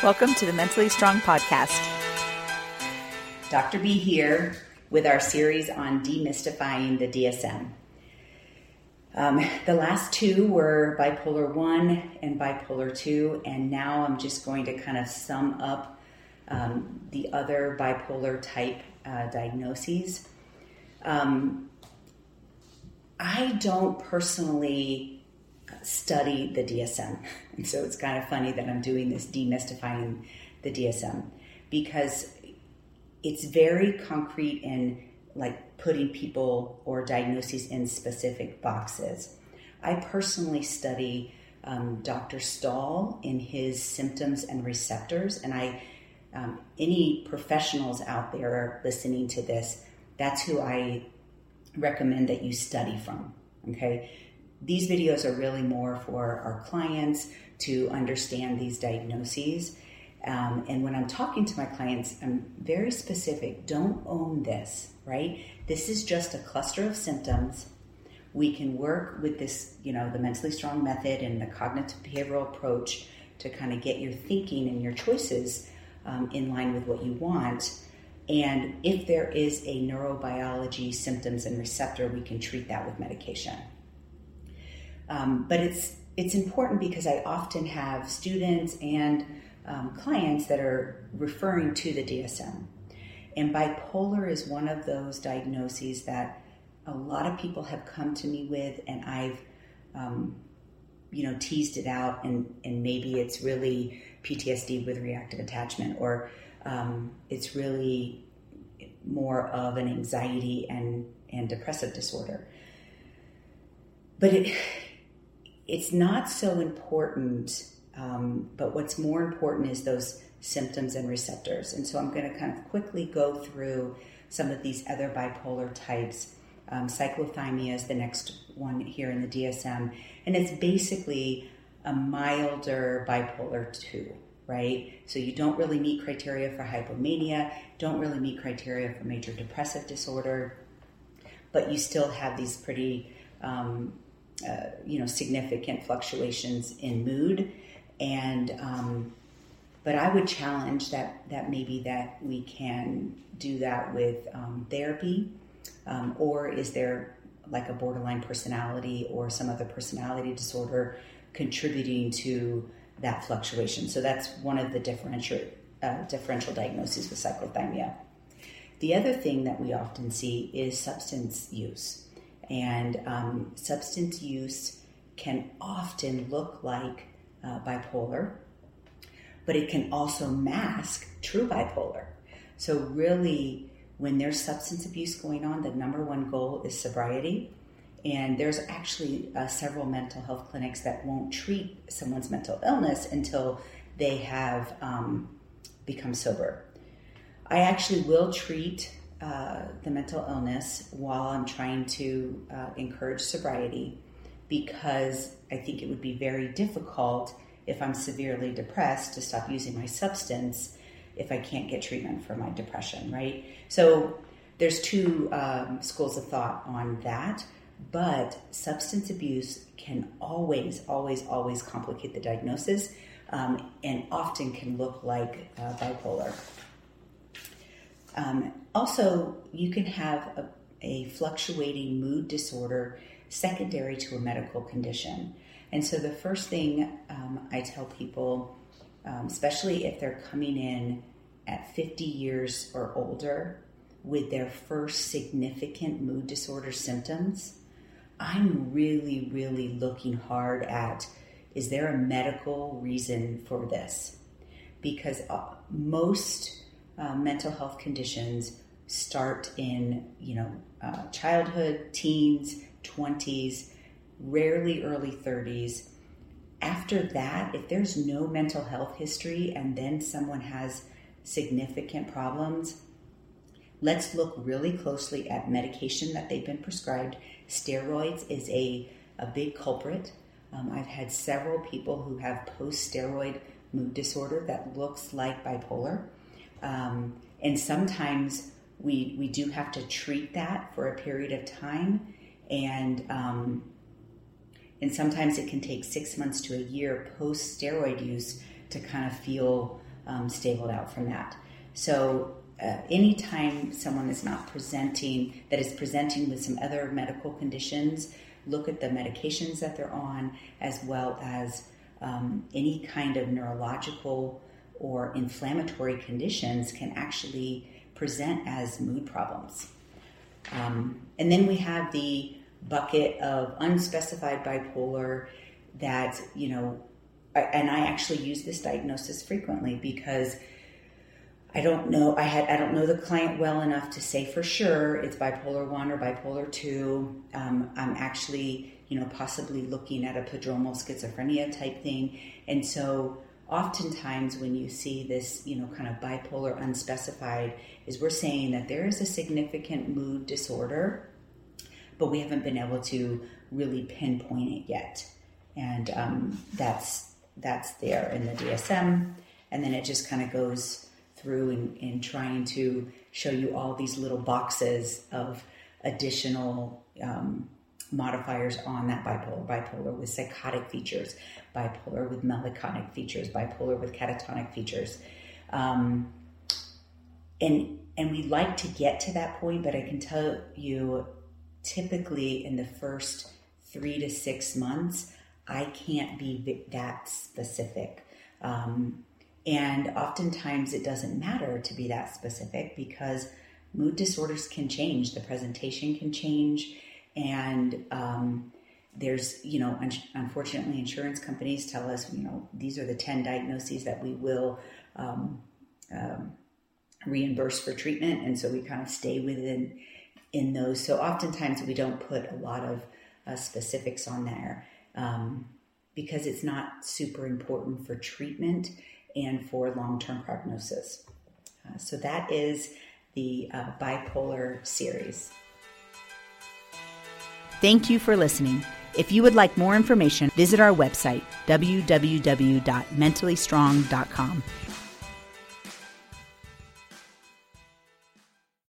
Welcome to the Mentally Strong Podcast. Dr. B here with our series on demystifying the DSM. Um, the last two were bipolar 1 and bipolar 2, and now I'm just going to kind of sum up um, the other bipolar type uh, diagnoses. Um, I don't personally study the DSM. And so it's kind of funny that I'm doing this demystifying the DSM because it's very concrete in like putting people or diagnoses in specific boxes. I personally study um, Dr. Stahl in his symptoms and receptors, and I um, any professionals out there listening to this, that's who I recommend that you study from. Okay, these videos are really more for our clients to understand these diagnoses. Um, and when I'm talking to my clients, I'm very specific. Don't own this, right? This is just a cluster of symptoms. We can work with this, you know, the mentally strong method and the cognitive behavioral approach to kind of get your thinking and your choices um, in line with what you want. And if there is a neurobiology symptoms and receptor, we can treat that with medication. Um, but it's it's important because I often have students and um, clients that are referring to the DSM, and bipolar is one of those diagnoses that a lot of people have come to me with, and I've um, you know teased it out, and and maybe it's really PTSD with reactive attachment, or um, it's really more of an anxiety and and depressive disorder. But it it's not so important, um, but what's more important is those symptoms and receptors. And so I'm going to kind of quickly go through some of these other bipolar types. Um, cyclothymia is the next one here in the DSM, and it's basically a milder bipolar 2, right? So you don't really meet criteria for hypomania, don't really meet criteria for major depressive disorder, but you still have these pretty um, uh, you know significant fluctuations in mood. And um, but I would challenge that that maybe that we can do that with um, therapy. Um, or is there like a borderline personality or some other personality disorder contributing to that fluctuation? So that's one of the differential uh, differential diagnoses with cyclothymia the other thing that we often see is substance use and um, substance use can often look like uh, bipolar, but it can also mask true bipolar. So, really, when there's substance abuse going on, the number one goal is sobriety. And there's actually uh, several mental health clinics that won't treat someone's mental illness until they have um, become sober. I actually will treat uh, the mental illness while I'm trying to uh, encourage sobriety because I think it would be very difficult if I'm severely depressed to stop using my substance if I can't get treatment for my depression, right? So there's two um, schools of thought on that, but substance abuse can always, always, always complicate the diagnosis um, and often can look like uh, bipolar. Um, also, you can have a, a fluctuating mood disorder secondary to a medical condition. And so, the first thing um, I tell people, um, especially if they're coming in at 50 years or older with their first significant mood disorder symptoms, I'm really, really looking hard at is there a medical reason for this? Because uh, most uh, mental health conditions start in you know uh, childhood, teens, twenties, rarely early thirties. After that, if there's no mental health history and then someone has significant problems, let's look really closely at medication that they've been prescribed. Steroids is a, a big culprit. Um, I've had several people who have post steroid mood disorder that looks like bipolar. Um, and sometimes we, we do have to treat that for a period of time. And, um, and sometimes it can take six months to a year post steroid use to kind of feel um, stabled out from that. So uh, anytime someone is not presenting, that is presenting with some other medical conditions, look at the medications that they're on, as well as um, any kind of neurological or inflammatory conditions can actually present as mood problems. Um, and then we have the bucket of unspecified bipolar that, you know, and I actually use this diagnosis frequently because I don't know. I had I don't know the client well enough to say for sure it's bipolar one or bipolar two. Um, I'm actually you know possibly looking at a prodromal schizophrenia type thing, and so oftentimes when you see this you know kind of bipolar unspecified, is we're saying that there is a significant mood disorder, but we haven't been able to really pinpoint it yet, and um, that's that's there in the DSM, and then it just kind of goes through in, in trying to show you all these little boxes of additional um, modifiers on that bipolar bipolar with psychotic features bipolar with melancholic features bipolar with catatonic features. Um, and and we like to get to that point but i can tell you typically in the first three to six months i can't be that specific. Um, and oftentimes it doesn't matter to be that specific because mood disorders can change, the presentation can change, and um, there's, you know, un- unfortunately, insurance companies tell us, you know, these are the 10 diagnoses that we will um, um, reimburse for treatment. And so we kind of stay within in those. So oftentimes we don't put a lot of uh, specifics on there um, because it's not super important for treatment and for long term prognosis. Uh, so that is the uh, bipolar series. Thank you for listening. If you would like more information, visit our website, www.mentallystrong.com.